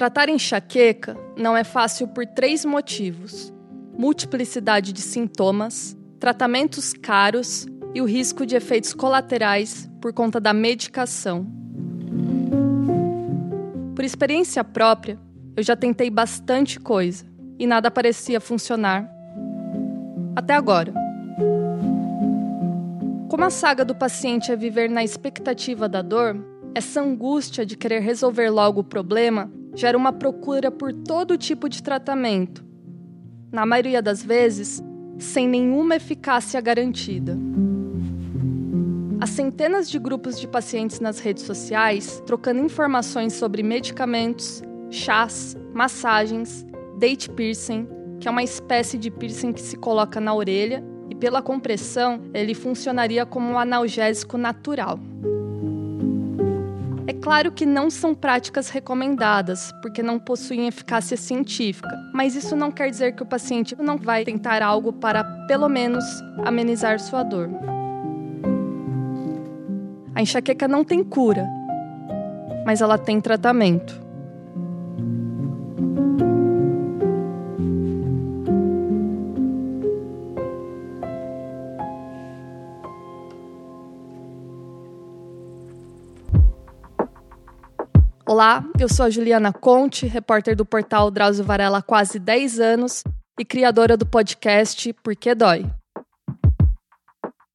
Tratar enxaqueca não é fácil por três motivos: multiplicidade de sintomas, tratamentos caros e o risco de efeitos colaterais por conta da medicação. Por experiência própria, eu já tentei bastante coisa e nada parecia funcionar. Até agora. Como a saga do paciente é viver na expectativa da dor, essa angústia de querer resolver logo o problema gera uma procura por todo tipo de tratamento, na maioria das vezes, sem nenhuma eficácia garantida. Há centenas de grupos de pacientes nas redes sociais trocando informações sobre medicamentos, chás, massagens, date piercing, que é uma espécie de piercing que se coloca na orelha e, pela compressão, ele funcionaria como um analgésico natural. Claro que não são práticas recomendadas, porque não possuem eficácia científica, mas isso não quer dizer que o paciente não vai tentar algo para, pelo menos, amenizar sua dor. A enxaqueca não tem cura, mas ela tem tratamento. Olá, eu sou a Juliana Conte, repórter do portal Drauzio Varela há quase 10 anos e criadora do podcast Por que Dói.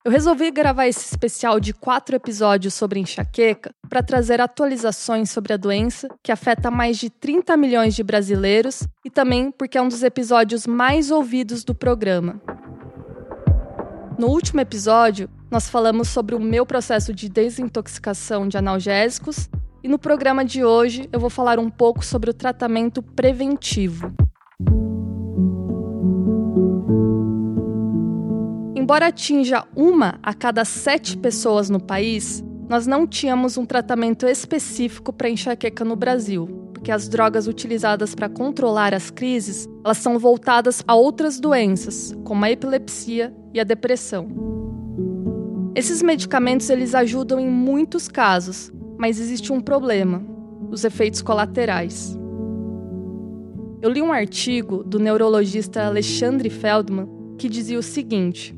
Eu resolvi gravar esse especial de quatro episódios sobre enxaqueca para trazer atualizações sobre a doença que afeta mais de 30 milhões de brasileiros e também porque é um dos episódios mais ouvidos do programa. No último episódio, nós falamos sobre o meu processo de desintoxicação de analgésicos e no programa de hoje eu vou falar um pouco sobre o tratamento preventivo. Embora atinja uma a cada sete pessoas no país, nós não tínhamos um tratamento específico para enxaqueca no Brasil, porque as drogas utilizadas para controlar as crises, elas são voltadas a outras doenças, como a epilepsia e a depressão. Esses medicamentos eles ajudam em muitos casos, mas existe um problema: os efeitos colaterais. Eu li um artigo do neurologista Alexandre Feldman que dizia o seguinte: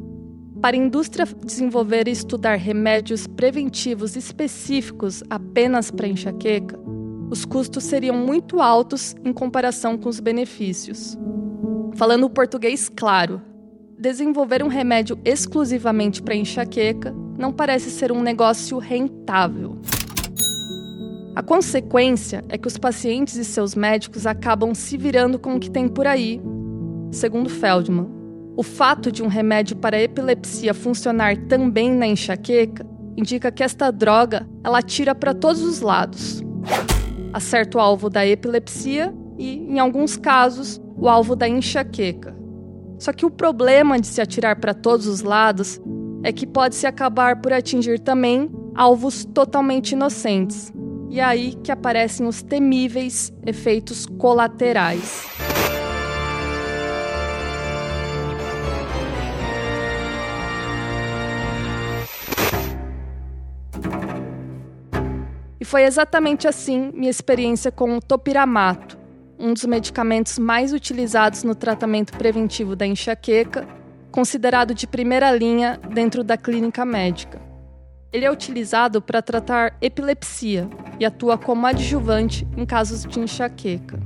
para a indústria desenvolver e estudar remédios preventivos específicos apenas para enxaqueca, os custos seriam muito altos em comparação com os benefícios. Falando o português claro, desenvolver um remédio exclusivamente para enxaqueca não parece ser um negócio rentável. A consequência é que os pacientes e seus médicos acabam se virando com o que tem por aí, segundo Feldman. O fato de um remédio para epilepsia funcionar também na enxaqueca indica que esta droga ela tira para todos os lados. Acerta o alvo da epilepsia e, em alguns casos, o alvo da enxaqueca. Só que o problema de se atirar para todos os lados é que pode-se acabar por atingir também alvos totalmente inocentes. E é aí que aparecem os temíveis efeitos colaterais. foi exatamente assim minha experiência com o topiramato, um dos medicamentos mais utilizados no tratamento preventivo da enxaqueca, considerado de primeira linha dentro da clínica médica. Ele é utilizado para tratar epilepsia e atua como adjuvante em casos de enxaqueca.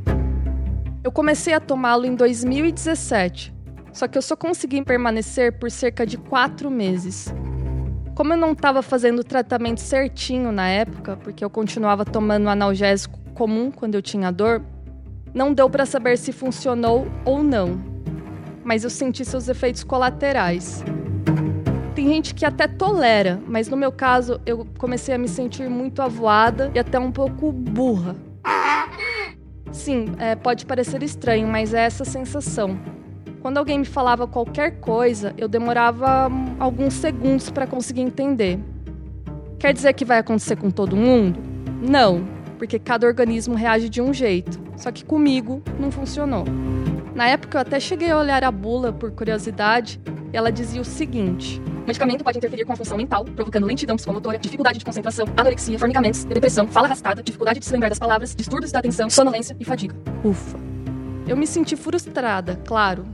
Eu comecei a tomá-lo em 2017, só que eu só consegui permanecer por cerca de quatro meses. Como eu não estava fazendo o tratamento certinho na época, porque eu continuava tomando analgésico comum quando eu tinha dor, não deu para saber se funcionou ou não. Mas eu senti seus efeitos colaterais. Tem gente que até tolera, mas no meu caso eu comecei a me sentir muito avoada e até um pouco burra. Sim, é, pode parecer estranho, mas é essa sensação. Quando alguém me falava qualquer coisa, eu demorava alguns segundos para conseguir entender. Quer dizer que vai acontecer com todo mundo? Não, porque cada organismo reage de um jeito. Só que comigo não funcionou. Na época eu até cheguei a olhar a bula por curiosidade e ela dizia o seguinte: o medicamento pode interferir com a função mental, provocando lentidão psicomotora, dificuldade de concentração, anorexia, fornicamentos, depressão, fala arrastada, dificuldade de se lembrar das palavras, distúrbios da atenção, sonolência e fadiga. Ufa. Eu me senti frustrada, claro,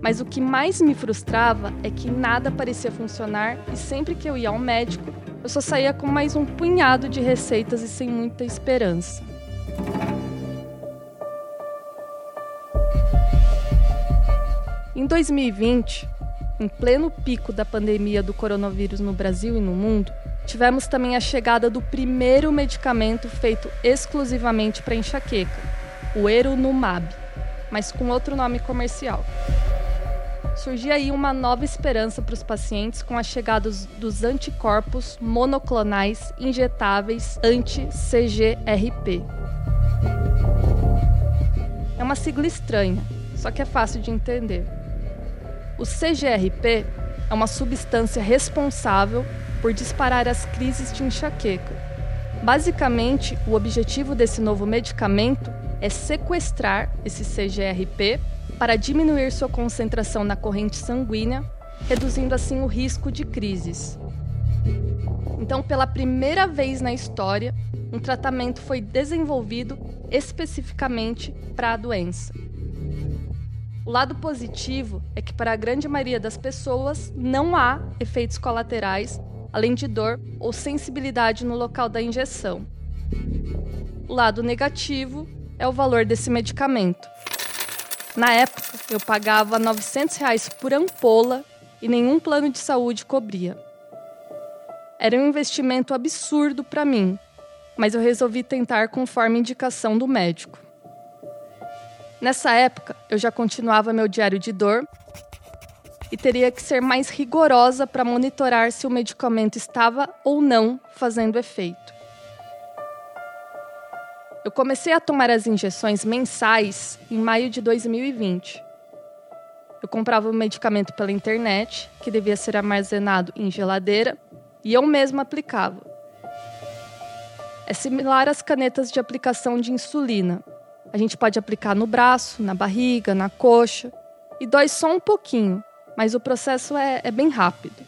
mas o que mais me frustrava é que nada parecia funcionar e sempre que eu ia ao médico, eu só saía com mais um punhado de receitas e sem muita esperança. Em 2020, em pleno pico da pandemia do coronavírus no Brasil e no mundo, tivemos também a chegada do primeiro medicamento feito exclusivamente para enxaqueca, o Erunumab, mas com outro nome comercial. Surgia aí uma nova esperança para os pacientes com a chegada dos anticorpos monoclonais injetáveis anti-CGRP. É uma sigla estranha, só que é fácil de entender. O CGRP é uma substância responsável por disparar as crises de enxaqueca. Basicamente, o objetivo desse novo medicamento é sequestrar esse CGRP para diminuir sua concentração na corrente sanguínea, reduzindo assim o risco de crises. Então, pela primeira vez na história, um tratamento foi desenvolvido especificamente para a doença. O lado positivo é que, para a grande maioria das pessoas, não há efeitos colaterais, além de dor ou sensibilidade no local da injeção. O lado negativo é o valor desse medicamento. Na época, eu pagava 900 reais por ampola e nenhum plano de saúde cobria. Era um investimento absurdo para mim, mas eu resolvi tentar conforme indicação do médico. Nessa época, eu já continuava meu diário de dor e teria que ser mais rigorosa para monitorar se o medicamento estava ou não fazendo efeito. Eu comecei a tomar as injeções mensais em maio de 2020. Eu comprava o medicamento pela internet, que devia ser armazenado em geladeira, e eu mesma aplicava. É similar às canetas de aplicação de insulina, a gente pode aplicar no braço, na barriga, na coxa. E dói só um pouquinho, mas o processo é, é bem rápido.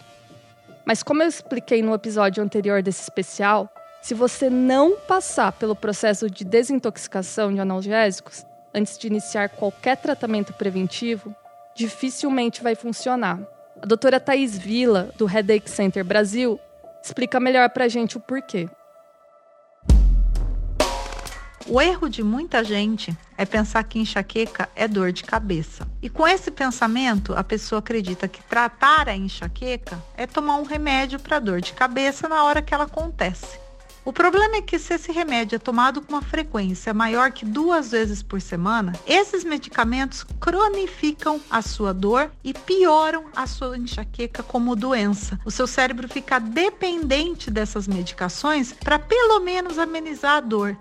Mas como eu expliquei no episódio anterior desse especial, se você não passar pelo processo de desintoxicação de analgésicos antes de iniciar qualquer tratamento preventivo, dificilmente vai funcionar. A doutora Thais Villa, do Headache Center Brasil, explica melhor pra gente o porquê. O erro de muita gente é pensar que enxaqueca é dor de cabeça. E com esse pensamento, a pessoa acredita que tratar a enxaqueca é tomar um remédio para dor de cabeça na hora que ela acontece. O problema é que se esse remédio é tomado com uma frequência maior que duas vezes por semana, esses medicamentos cronificam a sua dor e pioram a sua enxaqueca como doença. O seu cérebro fica dependente dessas medicações para pelo menos amenizar a dor.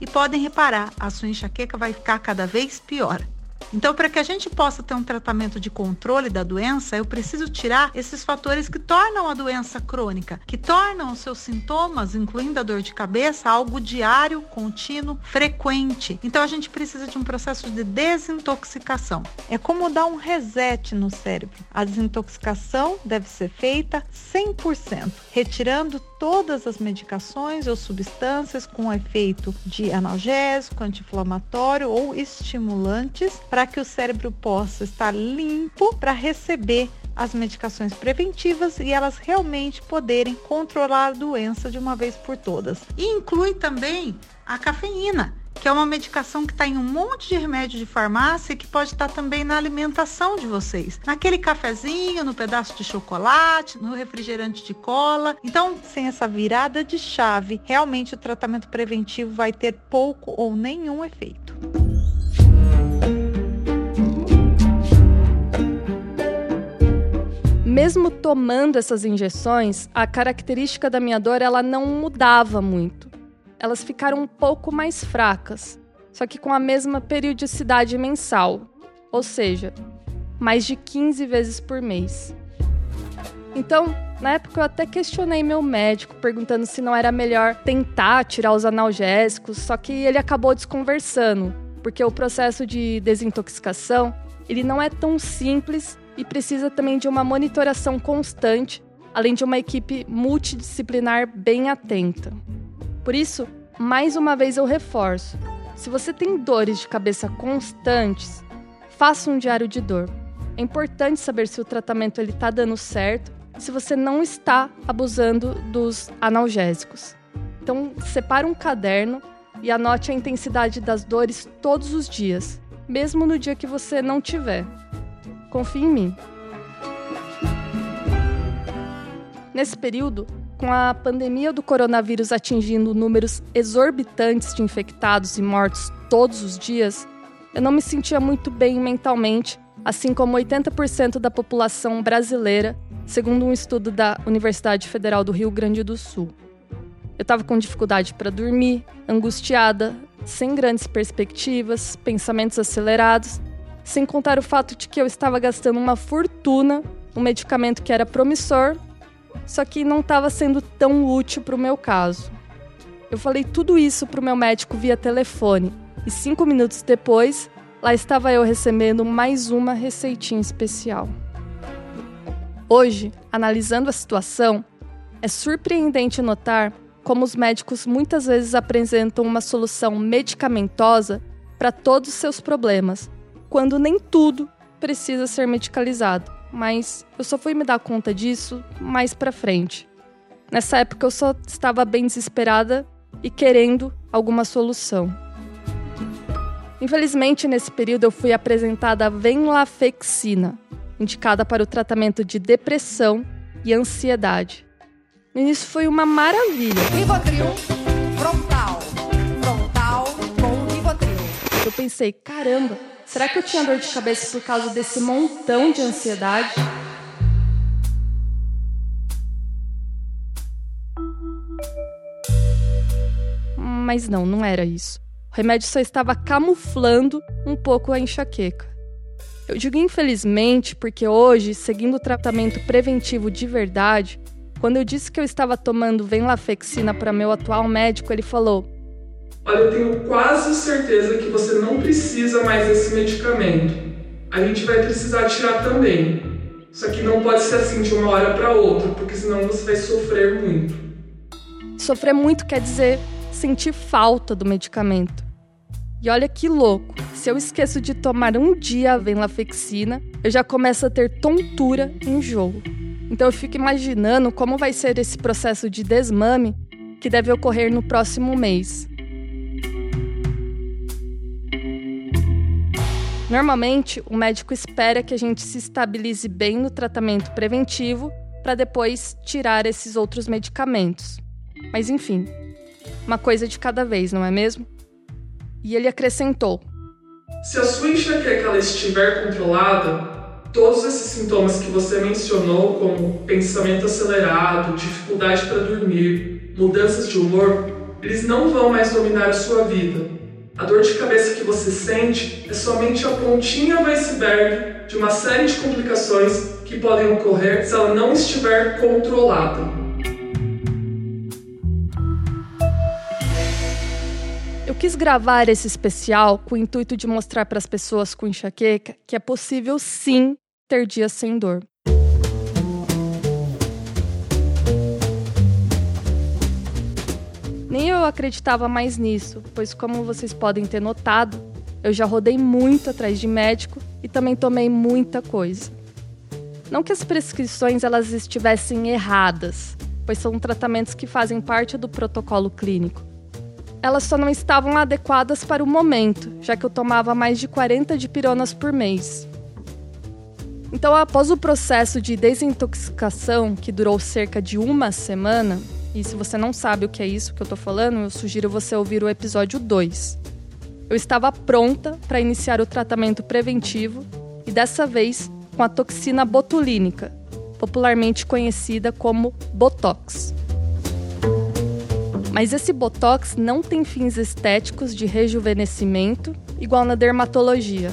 E podem reparar, a sua enxaqueca vai ficar cada vez pior. Então, para que a gente possa ter um tratamento de controle da doença, eu preciso tirar esses fatores que tornam a doença crônica, que tornam os seus sintomas, incluindo a dor de cabeça, algo diário, contínuo, frequente. Então, a gente precisa de um processo de desintoxicação. É como dar um reset no cérebro. A desintoxicação deve ser feita 100%, retirando todas as medicações ou substâncias com efeito de analgésico, anti-inflamatório ou estimulantes para que o cérebro possa estar limpo para receber as medicações preventivas e elas realmente poderem controlar a doença de uma vez por todas. E inclui também a cafeína que é uma medicação que está em um monte de remédio de farmácia e que pode estar tá também na alimentação de vocês. Naquele cafezinho, no pedaço de chocolate, no refrigerante de cola. Então, sem essa virada de chave, realmente o tratamento preventivo vai ter pouco ou nenhum efeito. Mesmo tomando essas injeções, a característica da minha dor ela não mudava muito elas ficaram um pouco mais fracas, só que com a mesma periodicidade mensal, ou seja, mais de 15 vezes por mês. Então, na época eu até questionei meu médico, perguntando se não era melhor tentar tirar os analgésicos, só que ele acabou desconversando, porque o processo de desintoxicação ele não é tão simples e precisa também de uma monitoração constante, além de uma equipe multidisciplinar bem atenta. Por isso, mais uma vez eu reforço: se você tem dores de cabeça constantes, faça um diário de dor. É importante saber se o tratamento ele está dando certo se você não está abusando dos analgésicos. Então, separe um caderno e anote a intensidade das dores todos os dias, mesmo no dia que você não tiver. Confie em mim. Nesse período, com a pandemia do coronavírus atingindo números exorbitantes de infectados e mortos todos os dias, eu não me sentia muito bem mentalmente, assim como 80% da população brasileira, segundo um estudo da Universidade Federal do Rio Grande do Sul. Eu estava com dificuldade para dormir, angustiada, sem grandes perspectivas, pensamentos acelerados, sem contar o fato de que eu estava gastando uma fortuna um medicamento que era promissor, só que não estava sendo tão útil para o meu caso. Eu falei tudo isso para o meu médico via telefone e cinco minutos depois, lá estava eu recebendo mais uma receitinha especial. Hoje, analisando a situação, é surpreendente notar como os médicos muitas vezes apresentam uma solução medicamentosa para todos os seus problemas, quando nem tudo precisa ser medicalizado. Mas eu só fui me dar conta disso mais para frente. Nessa época eu só estava bem desesperada e querendo alguma solução. Infelizmente, nesse período eu fui apresentada a venlafaxina, indicada para o tratamento de depressão e ansiedade. No início foi uma maravilha. Rivotril frontal. Frontal com Rivotril. Eu pensei, caramba, será que eu tinha dor de cabeça por causa desse montão de ansiedade? Mas não, não era isso. O remédio só estava camuflando um pouco a enxaqueca. Eu digo infelizmente porque hoje, seguindo o tratamento preventivo de verdade, quando eu disse que eu estava tomando venlafaxina para meu atual médico, ele falou: Olha, eu tenho quase certeza que você não precisa mais desse medicamento. A gente vai precisar tirar também. Só que não pode ser assim de uma hora para outra, porque senão você vai sofrer muito. Sofrer muito quer dizer sentir falta do medicamento. E olha que louco, se eu esqueço de tomar um dia a venlafaxina, eu já começo a ter tontura e enjoo. Então eu fico imaginando como vai ser esse processo de desmame que deve ocorrer no próximo mês. Normalmente, o médico espera que a gente se estabilize bem no tratamento preventivo para depois tirar esses outros medicamentos. Mas enfim, uma coisa de cada vez, não é mesmo? E ele acrescentou: Se a sua enxaqueca estiver controlada, todos esses sintomas que você mencionou, como pensamento acelerado, dificuldade para dormir, mudanças de humor, eles não vão mais dominar a sua vida. A dor de cabeça que você sente é somente a pontinha do iceberg de uma série de complicações que podem ocorrer se ela não estiver controlada. Eu quis gravar esse especial com o intuito de mostrar para as pessoas com enxaqueca que é possível sim ter dias sem dor. Nem eu acreditava mais nisso, pois, como vocês podem ter notado, eu já rodei muito atrás de médico e também tomei muita coisa. Não que as prescrições elas estivessem erradas, pois são tratamentos que fazem parte do protocolo clínico. Elas só não estavam adequadas para o momento, já que eu tomava mais de 40 dipironas por mês. Então, após o processo de desintoxicação, que durou cerca de uma semana, e se você não sabe o que é isso que eu estou falando, eu sugiro você ouvir o episódio 2. Eu estava pronta para iniciar o tratamento preventivo e dessa vez com a toxina botulínica, popularmente conhecida como Botox. Mas esse Botox não tem fins estéticos de rejuvenescimento, igual na dermatologia.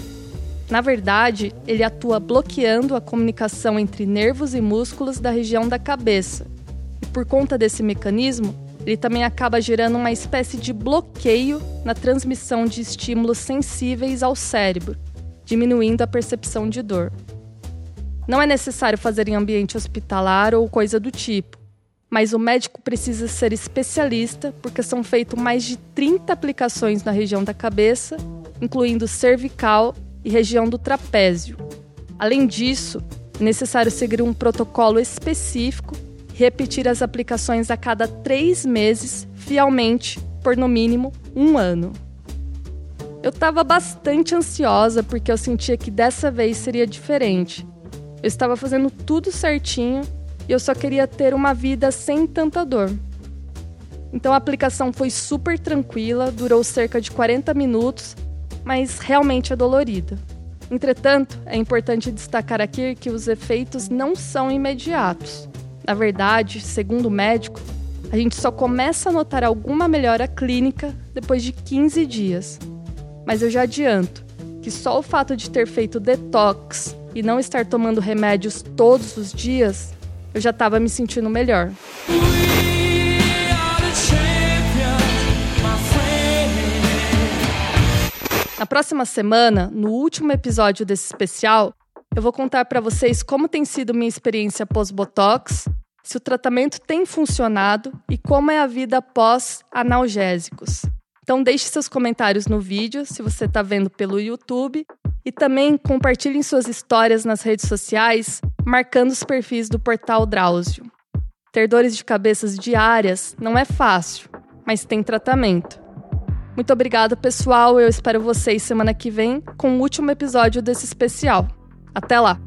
Na verdade, ele atua bloqueando a comunicação entre nervos e músculos da região da cabeça. Por conta desse mecanismo, ele também acaba gerando uma espécie de bloqueio na transmissão de estímulos sensíveis ao cérebro, diminuindo a percepção de dor. Não é necessário fazer em ambiente hospitalar ou coisa do tipo, mas o médico precisa ser especialista porque são feitas mais de 30 aplicações na região da cabeça, incluindo cervical e região do trapézio. Além disso, é necessário seguir um protocolo específico repetir as aplicações a cada três meses, fielmente, por no mínimo um ano. Eu estava bastante ansiosa porque eu sentia que dessa vez seria diferente. Eu estava fazendo tudo certinho e eu só queria ter uma vida sem tanta dor. Então a aplicação foi super tranquila, durou cerca de 40 minutos, mas realmente é dolorida. Entretanto, é importante destacar aqui que os efeitos não são imediatos. Na verdade, segundo o médico, a gente só começa a notar alguma melhora clínica depois de 15 dias. Mas eu já adianto que só o fato de ter feito detox e não estar tomando remédios todos os dias, eu já estava me sentindo melhor. Na próxima semana, no último episódio desse especial, eu vou contar para vocês como tem sido minha experiência pós-botox, se o tratamento tem funcionado e como é a vida pós-analgésicos. Então deixe seus comentários no vídeo, se você está vendo pelo YouTube, e também compartilhem suas histórias nas redes sociais, marcando os perfis do portal Drauzio. Ter dores de cabeças diárias não é fácil, mas tem tratamento. Muito obrigada, pessoal. Eu espero vocês semana que vem com o último episódio desse especial. Até lá!